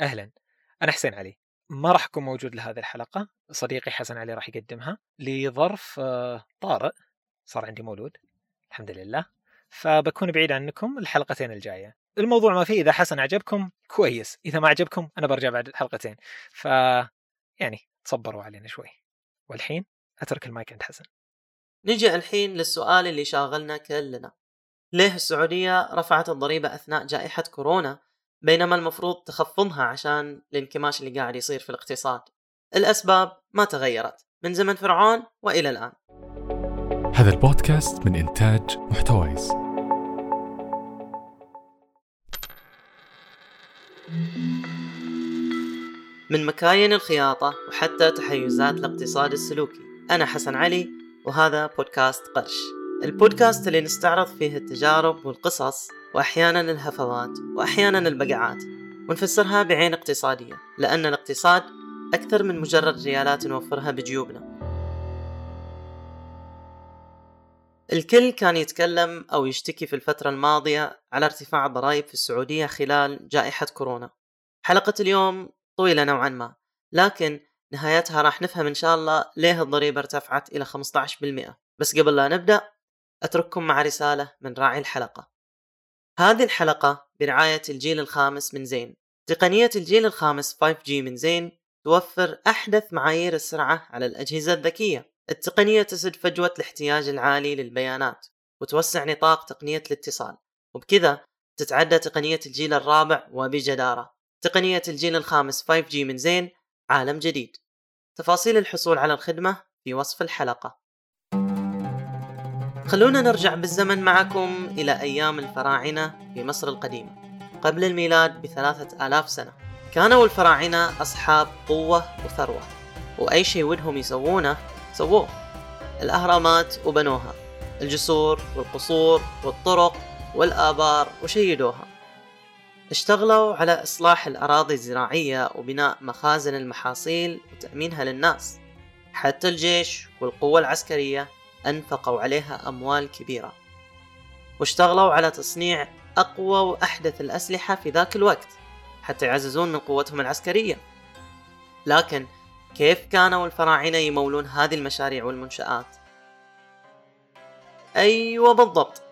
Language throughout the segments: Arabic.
أهلا. أنا حسين علي. ما راح أكون موجود لهذه الحلقة. صديقي حسن علي راح يقدمها لظرف آه، طارئ. صار عندي مولود. الحمد لله. فبكون بعيد عنكم الحلقتين الجاية. الموضوع ما فيه إذا حسن عجبكم كويس. إذا ما عجبكم أنا برجع بعد الحلقتين. ف يعني تصبروا علينا شوي. والحين أترك المايك عند حسن. نجي الحين للسؤال اللي شاغلنا كلنا. ليه السعودية رفعت الضريبة أثناء جائحة كورونا؟ بينما المفروض تخفضها عشان الانكماش اللي قاعد يصير في الاقتصاد. الأسباب ما تغيرت من زمن فرعون وإلى الآن. هذا البودكاست من إنتاج محتويس. من مكاين الخياطة وحتى تحيزات الاقتصاد السلوكي أنا حسن علي وهذا بودكاست قرش. البودكاست اللي نستعرض فيه التجارب والقصص وأحيانا الهفوات وأحيانا البقعات. ونفسرها بعين اقتصادية لأن الاقتصاد أكثر من مجرد ريالات نوفرها بجيوبنا. الكل كان يتكلم أو يشتكي في الفترة الماضية على ارتفاع الضرائب في السعودية خلال جائحة كورونا. حلقة اليوم طويلة نوعا ما لكن نهايتها راح نفهم إن شاء الله ليه الضريبة ارتفعت إلى 15% بس قبل لا نبدأ أترككم مع رسالة من راعي الحلقة. هذه الحلقة برعاية الجيل الخامس من زين. تقنية الجيل الخامس 5G من زين توفر أحدث معايير السرعة على الأجهزة الذكية. التقنية تسد فجوة الاحتياج العالي للبيانات وتوسع نطاق تقنية الاتصال. وبكذا تتعدى تقنية الجيل الرابع وبجدارة. تقنية الجيل الخامس 5G من زين عالم جديد. تفاصيل الحصول على الخدمة في وصف الحلقة. خلونا نرجع بالزمن معكم إلى أيام الفراعنة في مصر القديمة قبل الميلاد بثلاثة آلاف سنة. كانوا الفراعنة أصحاب قوة وثروة وأي شيء ودهم يسوونه سووه. الأهرامات وبنوها الجسور والقصور والطرق والآبار وشيدوها. اشتغلوا على إصلاح الأراضي الزراعية وبناء مخازن المحاصيل وتأمينها للناس. حتى الجيش والقوة العسكرية أنفقوا عليها أموال كبيرة. واشتغلوا على تصنيع أقوى وأحدث الأسلحة في ذاك الوقت حتى يعززون من قوتهم العسكرية. لكن كيف كانوا الفراعنة يمولون هذه المشاريع والمنشآت؟ أيوة بالضبط.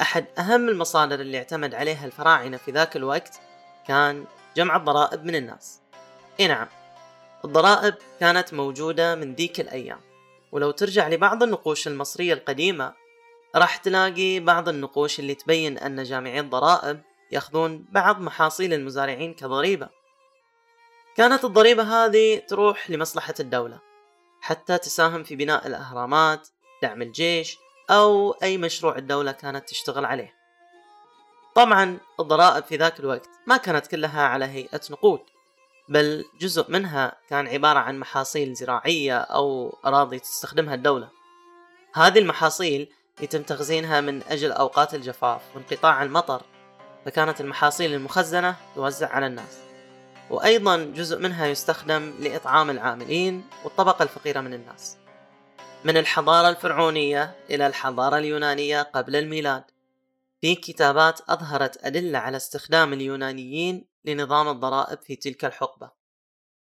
أحد أهم المصادر اللي اعتمد عليها الفراعنة في ذاك الوقت كان جمع الضرائب من الناس. إي نعم الضرائب كانت موجودة من ذيك الأيام. ولو ترجع لبعض النقوش المصرية القديمة راح تلاقي بعض النقوش اللي تبين أن جامعي الضرائب يأخذون بعض محاصيل المزارعين كضريبة. كانت الضريبة هذه تروح لمصلحة الدولة حتى تساهم في بناء الأهرامات دعم الجيش أو أي مشروع الدولة كانت تشتغل عليه. طبعا الضرائب في ذاك الوقت ما كانت كلها على هيئة نقود. بل جزء منها كان عبارة عن محاصيل زراعية أو أراضي تستخدمها الدولة. هذه المحاصيل يتم تخزينها من أجل أوقات الجفاف وانقطاع المطر فكانت المحاصيل المخزنة توزع على الناس. وأيضا جزء منها يستخدم لإطعام العاملين والطبقة الفقيرة من الناس. من الحضارة الفرعونية إلى الحضارة اليونانية قبل الميلاد في كتابات أظهرت أدلة على استخدام اليونانيين لنظام الضرائب في تلك الحقبة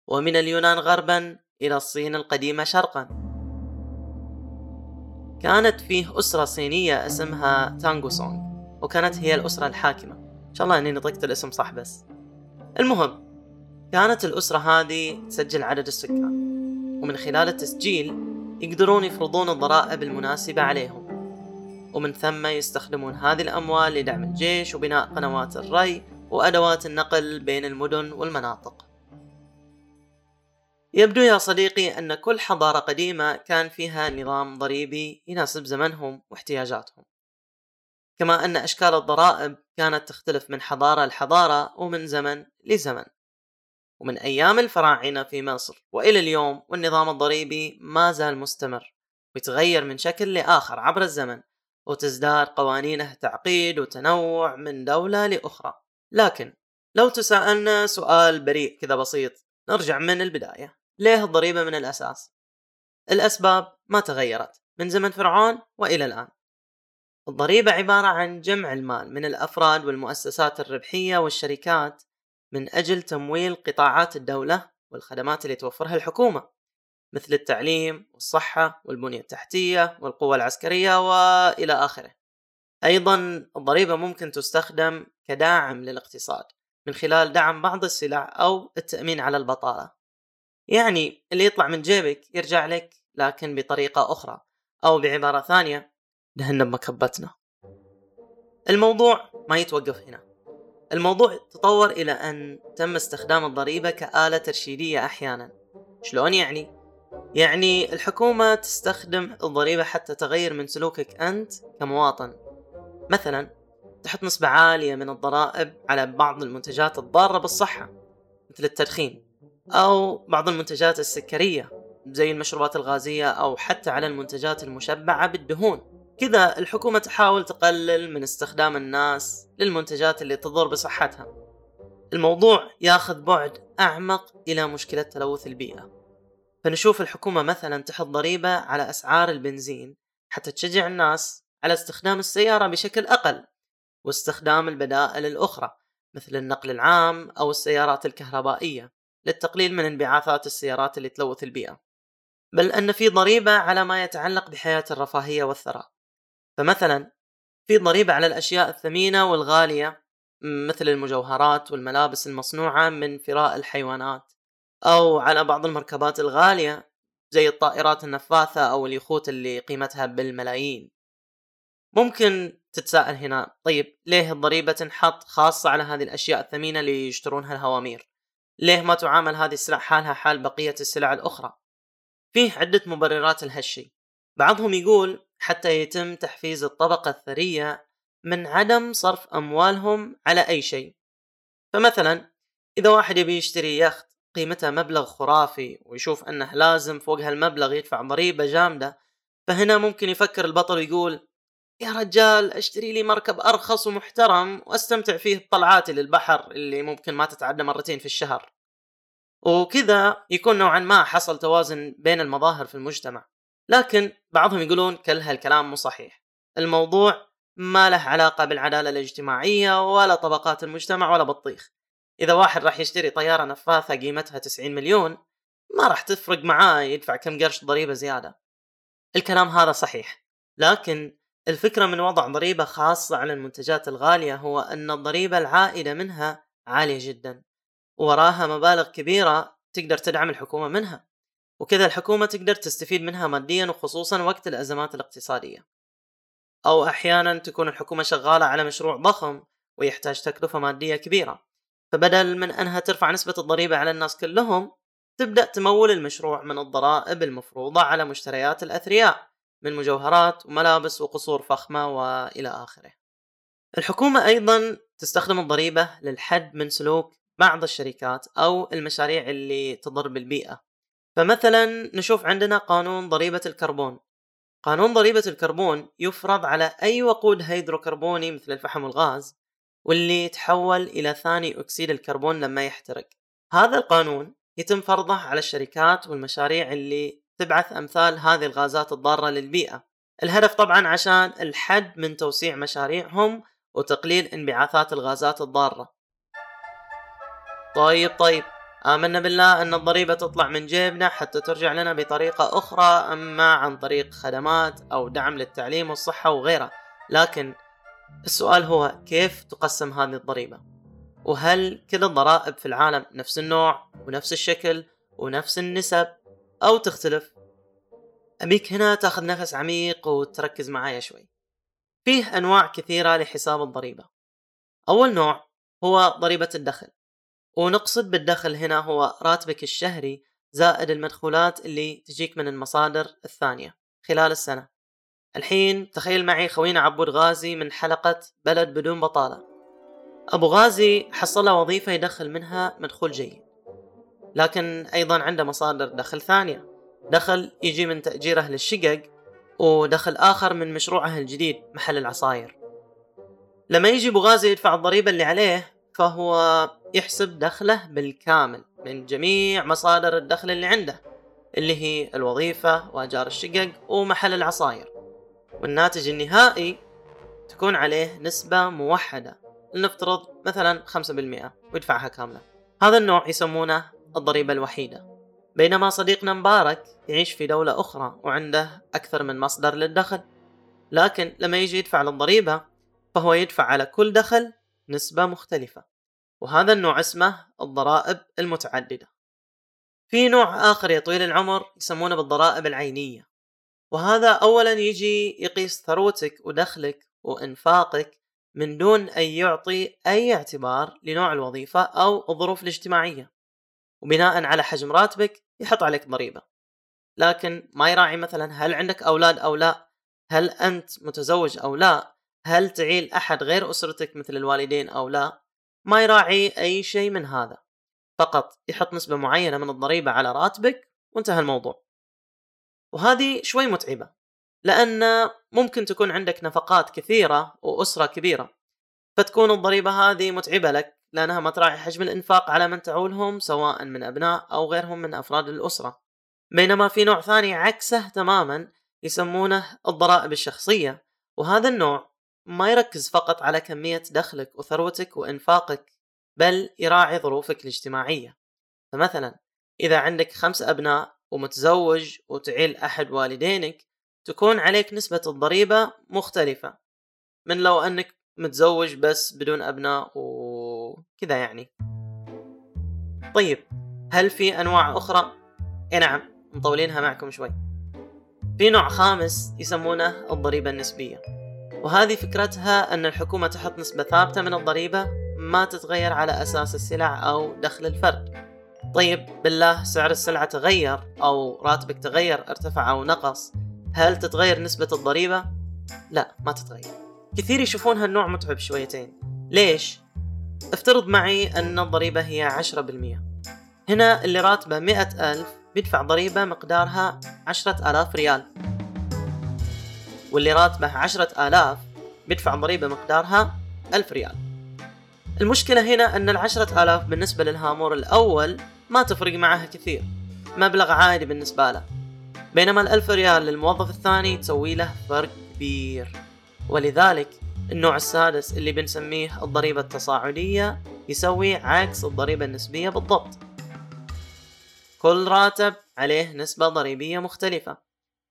ومن اليونان غربا إلى الصين القديمة شرقا. كانت فيه أسرة صينية اسمها تانغو سونغ وكانت هي الأسرة الحاكمة. إن شاء الله أني نطقت الاسم صح بس. المهم كانت الأسرة هذه تسجل عدد السكان ومن خلال التسجيل يقدرون يفرضون الضرائب المناسبة عليهم. ومن ثم يستخدمون هذه الأموال لدعم الجيش وبناء قنوات الري وأدوات النقل بين المدن والمناطق. يبدو يا صديقي أن كل حضارة قديمة كان فيها نظام ضريبي يناسب زمنهم واحتياجاتهم. كما أن أشكال الضرائب كانت تختلف من حضارة لحضارة ومن زمن لزمن. ومن أيام الفراعنة في مصر وإلى اليوم والنظام الضريبي ما زال مستمر ويتغير من شكل لآخر عبر الزمن وتزداد قوانينه تعقيد وتنوع من دولة لأخرى. لكن لو تساءلنا سؤال بريء كذا بسيط نرجع من البداية. ليه الضريبة من الأساس؟ الأسباب ما تغيرت من زمن فرعون وإلى الآن. الضريبة عبارة عن جمع المال من الأفراد والمؤسسات الربحية والشركات من أجل تمويل قطاعات الدولة والخدمات اللي توفرها الحكومة مثل التعليم والصحة والبنية التحتية والقوة العسكرية وإلى آخره. أيضا الضريبة ممكن تستخدم كداعم للاقتصاد من خلال دعم بعض السلع أو التأمين على البطالة. يعني اللي يطلع من جيبك يرجع لك لكن بطريقة أخرى أو بعبارة ثانية دهنا بمكبتنا الموضوع ما يتوقف هنا. الموضوع تطور إلى أن تم استخدام الضريبة كآلة ترشيدية أحيانا. شلون يعني؟ يعني الحكومة تستخدم الضريبة حتى تغير من سلوكك أنت كمواطن. مثلا تحط نسبة عالية من الضرائب على بعض المنتجات الضارة بالصحة مثل التدخين أو بعض المنتجات السكرية زي المشروبات الغازية أو حتى على المنتجات المشبعة بالدهون. كذا الحكومة تحاول تقلل من استخدام الناس للمنتجات اللي تضر بصحتها. الموضوع ياخذ بعد أعمق إلى مشكلة تلوث البيئة. فنشوف الحكومة مثلا تحط ضريبة على أسعار البنزين حتى تشجع الناس على استخدام السيارة بشكل أقل واستخدام البدائل الأخرى مثل النقل العام أو السيارات الكهربائية للتقليل من انبعاثات السيارات اللي تلوث البيئة. بل أن في ضريبة على ما يتعلق بحياة الرفاهية والثراء. فمثلا في ضريبة على الأشياء الثمينة والغالية مثل المجوهرات والملابس المصنوعة من فراء الحيوانات أو على بعض المركبات الغالية زي الطائرات النفاثة أو اليخوت اللي قيمتها بالملايين. ممكن تتساءل هنا طيب ليه الضريبة تنحط خاصة على هذه الأشياء الثمينة اللي يشترونها الهوامير؟ ليه ما تعامل هذه السلع حالها حال بقية السلع الأخرى؟ فيه عدة مبررات لهالشي بعضهم يقول حتى يتم تحفيز الطبقة الثرية من عدم صرف أموالهم على أي شيء. فمثلا إذا واحد يبي يشتري يخت قيمتها مبلغ خرافي ويشوف أنه لازم فوق هالمبلغ يدفع ضريبة جامدة فهنا ممكن يفكر البطل ويقول يا رجال أشتري لي مركب أرخص ومحترم وأستمتع فيه بطلعاتي للبحر اللي ممكن ما تتعدى مرتين في الشهر. وكذا يكون نوعا ما حصل توازن بين المظاهر في المجتمع. لكن بعضهم يقولون كل هالكلام مو صحيح. الموضوع ما له علاقة بالعدالة الاجتماعية ولا طبقات المجتمع ولا بطيخ. إذا واحد راح يشتري طيارة نفاثة قيمتها 90 مليون ما راح تفرق معاه يدفع كم قرش ضريبة زيادة. الكلام هذا صحيح. لكن الفكرة من وضع ضريبة خاصة على المنتجات الغالية هو أن الضريبة العائدة منها عالية جدا وراها مبالغ كبيرة تقدر تدعم الحكومة منها وكذا الحكومة تقدر تستفيد منها ماديا وخصوصا وقت الأزمات الاقتصادية. أو أحيانا تكون الحكومة شغالة على مشروع ضخم ويحتاج تكلفة مادية كبيرة. فبدل من أنها ترفع نسبة الضريبة على الناس كلهم تبدأ تمول المشروع من الضرائب المفروضة على مشتريات الأثرياء. من مجوهرات وملابس وقصور فخمة وإلى آخره. الحكومة أيضا تستخدم الضريبة للحد من سلوك بعض الشركات أو المشاريع اللي تضر بالبيئة. فمثلا نشوف عندنا قانون ضريبة الكربون. قانون ضريبة الكربون يفرض على أي وقود هيدروكربوني مثل الفحم والغاز واللي يتحول إلى ثاني أكسيد الكربون لما يحترق. هذا القانون يتم فرضه على الشركات والمشاريع اللي تبعث أمثال هذه الغازات الضارة للبيئة. الهدف طبعا عشان الحد من توسيع مشاريعهم وتقليل انبعاثات الغازات الضارة. طيب طيب. آمنا بالله أن الضريبة تطلع من جيبنا حتى ترجع لنا بطريقة أخرى أما عن طريق خدمات أو دعم للتعليم والصحة وغيرها. لكن السؤال هو كيف تقسم هذه الضريبة؟ وهل كل الضرائب في العالم نفس النوع ونفس الشكل ونفس النسب؟ أو تختلف. أبيك هنا تأخذ نفس عميق وتركز معايا شوي. فيه أنواع كثيرة لحساب الضريبة. أول نوع هو ضريبة الدخل. ونقصد بالدخل هنا هو راتبك الشهري زائد المدخولات اللي تجيك من المصادر الثانية خلال السنة. الحين تخيل معي خوينا عبود غازي من حلقة بلد بدون بطالة. أبو غازي حصل وظيفة يدخل منها مدخول جيد. لكن أيضا عنده مصادر دخل ثانية. دخل يجي من تأجيره للشقق ودخل آخر من مشروعه الجديد محل العصاير. لما يجي أبو غازي يدفع الضريبة اللي عليه فهو يحسب دخله بالكامل من جميع مصادر الدخل اللي عنده اللي هي الوظيفة وأجار الشقق ومحل العصاير. والناتج النهائي تكون عليه نسبة موحدة. لنفترض مثلا 5% ويدفعها كاملة. هذا النوع يسمونه الضريبة الوحيدة. بينما صديقنا مبارك يعيش في دولة أخرى وعنده أكثر من مصدر للدخل. لكن لما يجي يدفع للضريبة فهو يدفع على كل دخل نسبة مختلفة. وهذا النوع اسمه الضرائب المتعددة. في نوع آخر يا طويل العمر يسمونه بالضرائب العينية. وهذا أولا يجي يقيس ثروتك ودخلك وإنفاقك من دون أن يعطي أي اعتبار لنوع الوظيفة أو الظروف الاجتماعية. وبناء على حجم راتبك يحط عليك ضريبة. لكن ما يراعي مثلا هل عندك أولاد أو لا هل أنت متزوج أو لا هل تعيل أحد غير أسرتك مثل الوالدين أو لا ما يراعي أي شيء من هذا. فقط يحط نسبة معينة من الضريبة على راتبك وانتهى الموضوع. وهذه شوي متعبة لأن ممكن تكون عندك نفقات كثيرة وأسرة كبيرة فتكون الضريبة هذه متعبة لك لأنها ما تراعي حجم الإنفاق على من تعولهم سواء من أبناء أو غيرهم من أفراد الأسرة. بينما في نوع ثاني عكسه تماما يسمونه الضرائب الشخصية. وهذا النوع ما يركز فقط على كمية دخلك وثروتك وإنفاقك بل يراعي ظروفك الاجتماعية. فمثلا إذا عندك خمس أبناء ومتزوج وتعيل أحد والدينك تكون عليك نسبة الضريبة مختلفة. من لو أنك متزوج بس بدون أبناء وكذا يعني طيب هل في أنواع أخرى؟ إيه نعم مطولينها معكم شوي في نوع خامس يسمونه الضريبة النسبية وهذه فكرتها أن الحكومة تحط نسبة ثابتة من الضريبة ما تتغير على أساس السلع أو دخل الفرد طيب بالله سعر السلعة تغير أو راتبك تغير ارتفع أو نقص هل تتغير نسبة الضريبة؟ لا ما تتغير كثير يشوفون هالنوع متعب شويتين ليش؟ افترض معي أن الضريبة هي عشرة بالمية. هنا اللي راتبه مئة ألف بيدفع ضريبة مقدارها عشرة آلاف ريال. واللي راتبه عشرة آلاف بيدفع ضريبة مقدارها ألف ريال. المشكلة هنا أن العشرة آلاف بالنسبة للهامور الأول ما تفرق معها كثير مبلغ عادي بالنسبة له. بينما الألف ريال للموظف الثاني تسوي له فرق كبير. ولذلك النوع السادس اللي بنسميه الضريبة التصاعدية يسوي عكس الضريبة النسبية بالضبط. كل راتب عليه نسبة ضريبية مختلفة.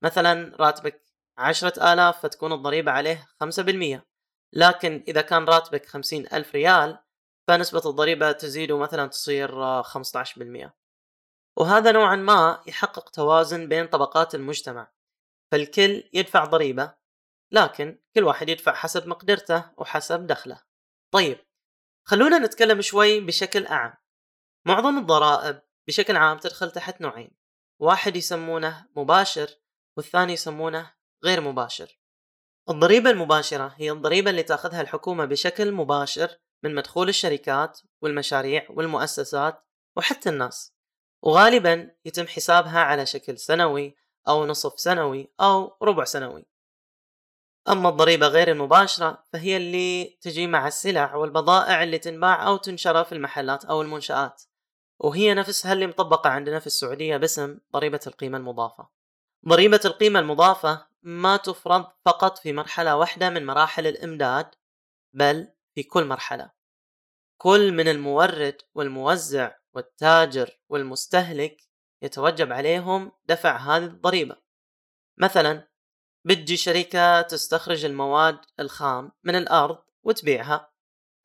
مثلا راتبك عشرة آلاف فتكون الضريبة عليه خمسة بالمية. لكن إذا كان راتبك خمسين ألف ريال فنسبة الضريبة تزيد ومثلا تصير 15% وهذا نوعا ما يحقق توازن بين طبقات المجتمع. فالكل يدفع ضريبة لكن كل واحد يدفع حسب مقدرته وحسب دخله. طيب خلونا نتكلم شوي بشكل أعم. معظم الضرائب بشكل عام تدخل تحت نوعين. واحد يسمونه مباشر والثاني يسمونه غير مباشر. الضريبة المباشرة هي الضريبة اللي تأخذها الحكومة بشكل مباشر من مدخول الشركات والمشاريع والمؤسسات وحتى الناس. وغالبا يتم حسابها على شكل سنوي أو نصف سنوي أو ربع سنوي. أما الضريبة غير المباشرة فهي اللي تجي مع السلع والبضائع اللي تنباع أو تنشر في المحلات أو المنشآت. وهي نفسها اللي مطبقة عندنا في السعودية باسم ضريبة القيمة المضافة. ضريبة القيمة المضافة ما تفرض فقط في مرحلة واحدة من مراحل الإمداد بل في كل مرحلة. كل من المورد والموزع والتاجر والمستهلك يتوجب عليهم دفع هذه الضريبة. مثلا بتجي شركة تستخرج المواد الخام من الأرض وتبيعها.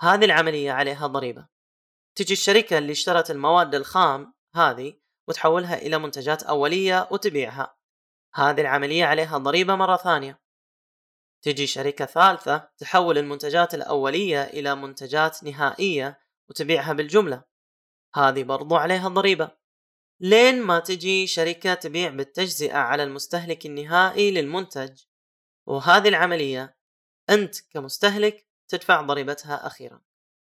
هذه العملية عليها ضريبة. تجي الشركة اللي اشترت المواد الخام هذه وتحولها إلى منتجات أولية وتبيعها. هذه العملية عليها ضريبة مرة ثانية. تجي شركة ثالثة تحول المنتجات الأولية إلى منتجات نهائية وتبيعها بالجملة. هذه برضو عليها ضريبة. لين ما تجي شركة تبيع بالتجزئة على المستهلك النهائي للمنتج. وهذه العملية أنت كمستهلك تدفع ضريبتها أخيرا.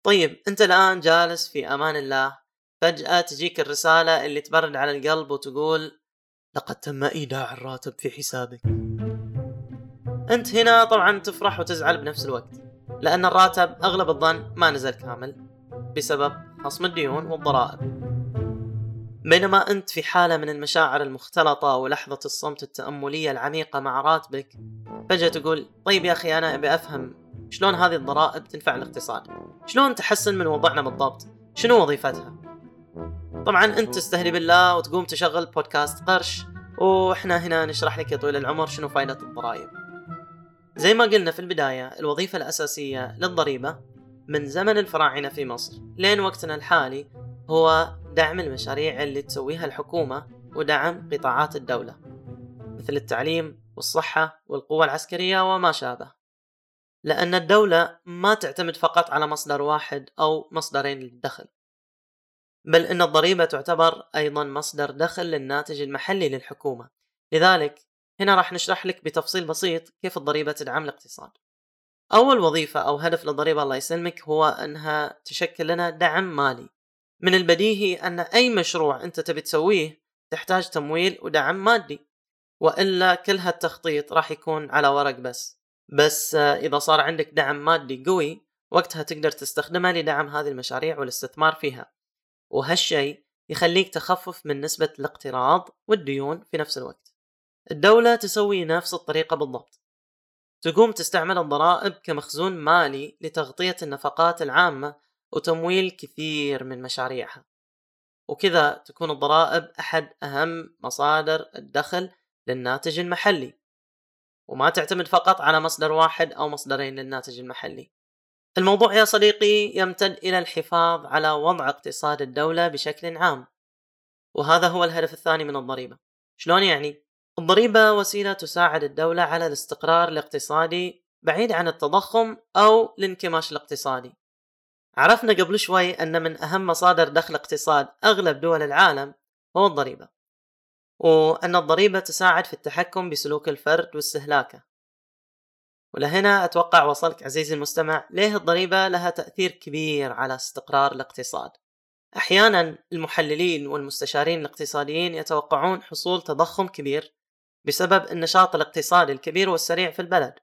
طيب أنت الآن جالس في أمان الله. فجأة تجيك الرسالة اللي تبرد على القلب وتقول لقد تم إيداع الراتب في حسابك. أنت هنا طبعا تفرح وتزعل بنفس الوقت لأن الراتب أغلب الظن ما نزل كامل بسبب خصم الديون والضرائب. بينما أنت في حالة من المشاعر المختلطة ولحظة الصمت التأملية العميقة مع راتبك فجأة تقول طيب يا أخي أنا أبي أفهم شلون هذه الضرائب تنفع الاقتصاد؟ شلون تحسن من وضعنا بالضبط؟ شنو وظيفتها؟ طبعا أنت تستهدي بالله وتقوم تشغل بودكاست قرش وإحنا هنا نشرح لك يا طويل العمر شنو فائدة الضرائب. زي ما قلنا في البداية الوظيفة الأساسية للضريبة من زمن الفراعنة في مصر. لين وقتنا الحالي هو دعم المشاريع اللي تسويها الحكومة ودعم قطاعات الدولة مثل التعليم والصحة والقوة العسكرية وما شابه. لأن الدولة ما تعتمد فقط على مصدر واحد أو مصدرين للدخل بل أن الضريبة تعتبر أيضا مصدر دخل للناتج المحلي للحكومة. لذلك هنا راح نشرح لك بتفصيل بسيط كيف الضريبة تدعم الاقتصاد. أول وظيفة أو هدف للضريبة الله يسلمك هو أنها تشكل لنا دعم مالي. من البديهي أن أي مشروع أنت تبي تسويه تحتاج تمويل ودعم مادي وإلا كل هالتخطيط راح يكون على ورق بس. بس إذا صار عندك دعم مادي قوي وقتها تقدر تستخدمه لدعم هذه المشاريع والاستثمار فيها. وهالشيء يخليك تخفف من نسبة الاقتراض والديون في نفس الوقت. الدولة تسوي نفس الطريقة بالضبط. تقوم تستعمل الضرائب كمخزون مالي لتغطية النفقات العامة وتمويل كثير من مشاريعها. وكذا تكون الضرائب أحد أهم مصادر الدخل للناتج المحلي. وما تعتمد فقط على مصدر واحد أو مصدرين للناتج المحلي. الموضوع يا صديقي يمتد إلى الحفاظ على وضع اقتصاد الدولة بشكل عام. وهذا هو الهدف الثاني من الضريبة. شلون يعني؟ الضريبة وسيلة تساعد الدولة على الاستقرار الاقتصادي بعيد عن التضخم أو الانكماش الاقتصادي. عرفنا قبل شوي أن من أهم مصادر دخل اقتصاد أغلب دول العالم هو الضريبة وأن الضريبة تساعد في التحكم بسلوك الفرد واستهلاكه. ولهنا أتوقع وصلك عزيزي المستمع ليه الضريبة لها تأثير كبير على استقرار الاقتصاد. أحيانا المحللين والمستشارين الاقتصاديين يتوقعون حصول تضخم كبير بسبب النشاط الاقتصادي الكبير والسريع في البلد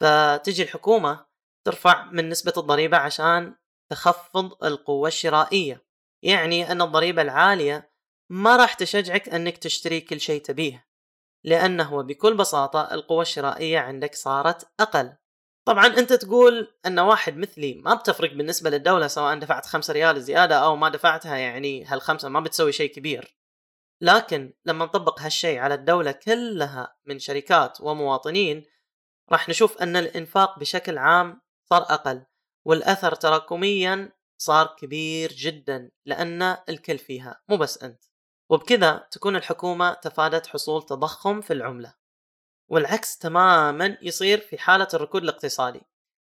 فتجي الحكومة ترفع من نسبة الضريبة عشان تخفض القوة الشرائية. يعني أن الضريبة العالية ما راح تشجعك أنك تشتري كل شيء تبيه لأنه بكل بساطة القوة الشرائية عندك صارت أقل. طبعا أنت تقول أن واحد مثلي ما بتفرق بالنسبة للدولة سواء دفعت خمسة ريال زيادة أو ما دفعتها يعني هالخمسة ما بتسوي شيء كبير. لكن لما نطبق هالشيء على الدولة كلها من شركات ومواطنين راح نشوف أن الإنفاق بشكل عام صار أقل. والأثر تراكميا صار كبير جدا لأن الكل فيها مو بس أنت. وبكذا تكون الحكومة تفادت حصول تضخم في العملة. والعكس تماما يصير في حالة الركود الاقتصادي.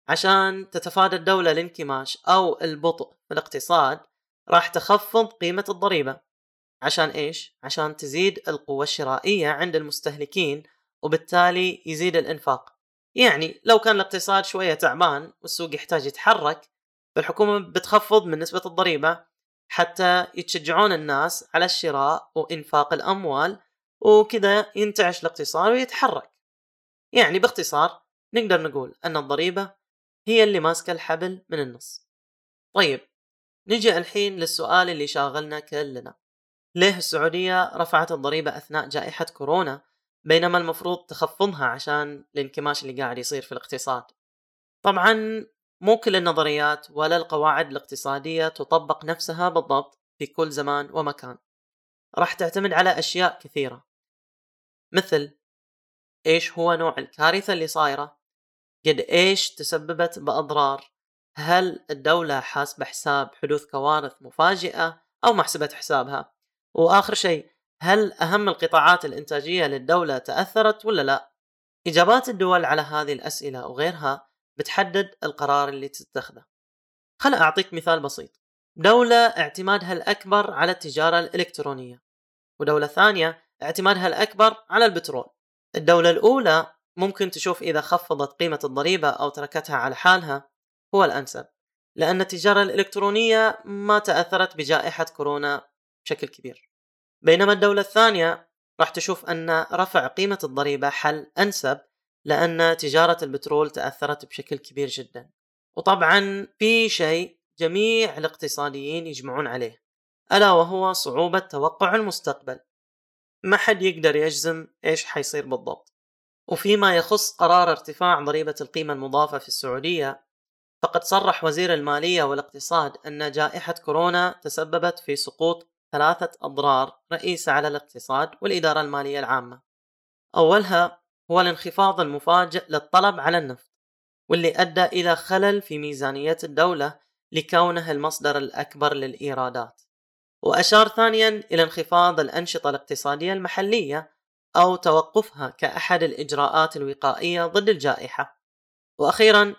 عشان تتفادى الدولة الانكماش أو البطء في الاقتصاد راح تخفض قيمة الضريبة. عشان إيش؟ عشان تزيد القوة الشرائية عند المستهلكين وبالتالي يزيد الإنفاق. يعني لو كان الاقتصاد شوية تعبان والسوق يحتاج يتحرك فالحكومة بتخفض من نسبة الضريبة حتى يتشجعون الناس على الشراء وإنفاق الأموال وكذا ينتعش الاقتصاد ويتحرك. يعني باختصار نقدر نقول أن الضريبة هي اللي ماسكة الحبل من النص. طيب نجي الحين للسؤال اللي شاغلنا كلنا. ليه السعودية رفعت الضريبة أثناء جائحة كورونا؟ بينما المفروض تخفضها عشان الانكماش اللي قاعد يصير في الاقتصاد. طبعا مو كل النظريات ولا القواعد الاقتصادية تطبق نفسها بالضبط في كل زمان ومكان. راح تعتمد على أشياء كثيرة. مثل إيش هو نوع الكارثة اللي صايرة؟ قد إيش تسببت بأضرار؟ هل الدولة حاسبة حساب حدوث كوارث مفاجئة أو ما حسبت حسابها؟ وآخر شيء هل أهم القطاعات الإنتاجية للدولة تأثرت ولا لا؟ إجابات الدول على هذه الأسئلة وغيرها بتحدد القرار اللي تتخذه. خل أعطيك مثال بسيط. دولة اعتمادها الأكبر على التجارة الإلكترونية ودولة ثانية اعتمادها الأكبر على البترول. الدولة الأولى ممكن تشوف إذا خفضت قيمة الضريبة أو تركتها على حالها هو الأنسب لأن التجارة الإلكترونية ما تأثرت بجائحة كورونا بشكل كبير. بينما الدولة الثانية راح تشوف أن رفع قيمة الضريبة حل أنسب لأن تجارة البترول تأثرت بشكل كبير جدا. وطبعا في شيء جميع الاقتصاديين يجمعون عليه ألا وهو صعوبة توقع المستقبل. ما حد يقدر يجزم إيش حيصير بالضبط. وفيما يخص قرار ارتفاع ضريبة القيمة المضافة في السعودية فقد صرح وزير المالية والاقتصاد أن جائحة كورونا تسببت في سقوط ثلاثة أضرار رئيسة على الاقتصاد والإدارة المالية العامة. أولها هو الانخفاض المفاجئ للطلب على النفط واللي أدى إلى خلل في ميزانية الدولة لكونه المصدر الأكبر للإيرادات. وأشار ثانيا إلى انخفاض الأنشطة الاقتصادية المحلية أو توقفها كأحد الإجراءات الوقائية ضد الجائحة. وأخيرا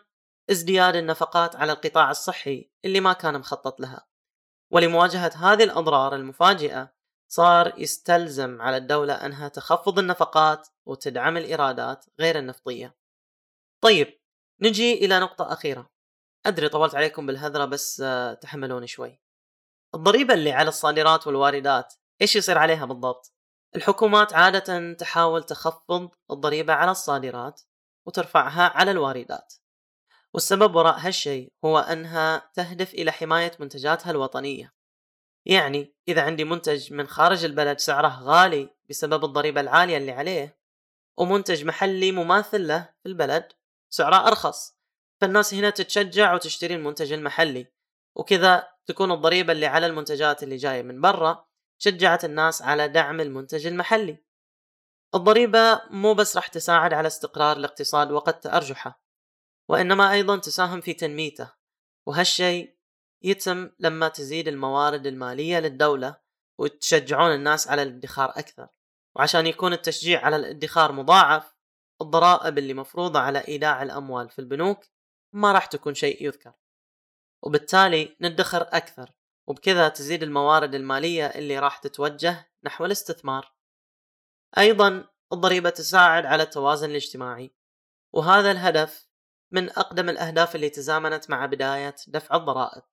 ازدياد النفقات على القطاع الصحي اللي ما كان مخطط لها. ولمواجهة هذه الأضرار المفاجئة صار يستلزم على الدولة أنها تخفض النفقات وتدعم الإيرادات غير النفطية. طيب نجي إلى نقطة أخيرة. أدري طولت عليكم بالهذرة بس آه، تحملوني شوي. الضريبة اللي على الصادرات والواردات إيش يصير عليها بالضبط؟ الحكومات عادة تحاول تخفض الضريبة على الصادرات وترفعها على الواردات. والسبب وراء هالشيء هو أنها تهدف إلى حماية منتجاتها الوطنية. يعني إذا عندي منتج من خارج البلد سعره غالي بسبب الضريبة العالية اللي عليه ومنتج محلي مماثل له في البلد سعره أرخص فالناس هنا تتشجع وتشتري المنتج المحلي. وكذا تكون الضريبة اللي على المنتجات اللي جاية من برا شجعت الناس على دعم المنتج المحلي. الضريبة مو بس راح تساعد على استقرار الاقتصاد وقد تأرجحه. وإنما أيضا تساهم في تنميته وهالشيء يتم لما تزيد الموارد المالية للدولة وتشجعون الناس على الادخار أكثر. وعشان يكون التشجيع على الادخار مضاعف الضرائب اللي مفروضة على إيداع الأموال في البنوك ما راح تكون شيء يذكر. وبالتالي ندخر أكثر وبكذا تزيد الموارد المالية اللي راح تتوجه نحو الاستثمار. أيضا الضريبة تساعد على التوازن الاجتماعي وهذا الهدف من أقدم الأهداف اللي تزامنت مع بداية دفع الضرائب.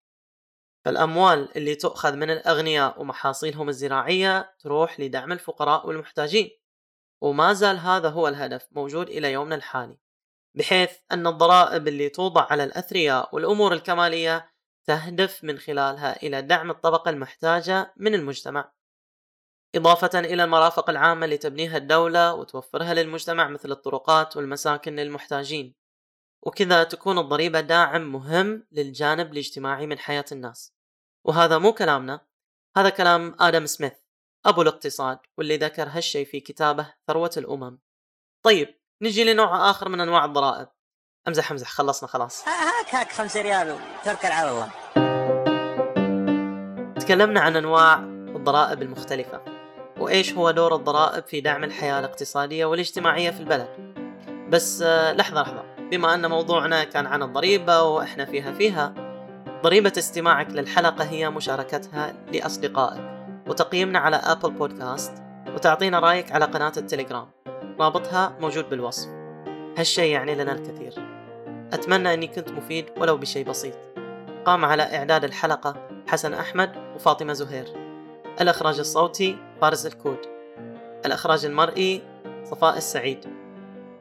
فالأموال اللي تؤخذ من الأغنياء ومحاصيلهم الزراعية تروح لدعم الفقراء والمحتاجين. وما زال هذا هو الهدف موجود إلى يومنا الحالي بحيث أن الضرائب اللي توضع على الأثرياء والأمور الكمالية تهدف من خلالها إلى دعم الطبقة المحتاجة من المجتمع. إضافة إلى المرافق العامة اللي تبنيها الدولة وتوفرها للمجتمع مثل الطرقات والمساكن للمحتاجين. وكذا تكون الضريبة داعم مهم للجانب الاجتماعي من حياة الناس. وهذا مو كلامنا. هذا كلام آدم سميث أبو الاقتصاد واللي ذكر هالشي في كتابه ثروة الأمم. طيب نجي لنوع آخر من أنواع الضرائب. أمزح أمزح خلصنا خلاص. هاك هاك خمسة ريال وتوكل على الله تكلمنا عن أنواع الضرائب المختلفة. وإيش هو دور الضرائب في دعم الحياة الاقتصادية والاجتماعية في البلد. بس آه، لحظة لحظة. بما أن موضوعنا كان عن الضريبة وإحنا فيها فيها ضريبة استماعك للحلقة هي مشاركتها لأصدقائك وتقييمنا على أبل بودكاست وتعطينا رأيك على قناة التليجرام. رابطها موجود بالوصف. هالشي يعني لنا الكثير. أتمنى أني كنت مفيد ولو بشيء بسيط. قام على إعداد الحلقة حسن أحمد وفاطمة زهير. الإخراج الصوتي فارس الكود. الإخراج المرئي صفاء السعيد.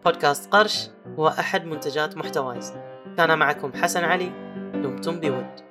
بودكاست قرش هو أحد منتجات محتوايز. كان معكم حسن علي دمتم بود.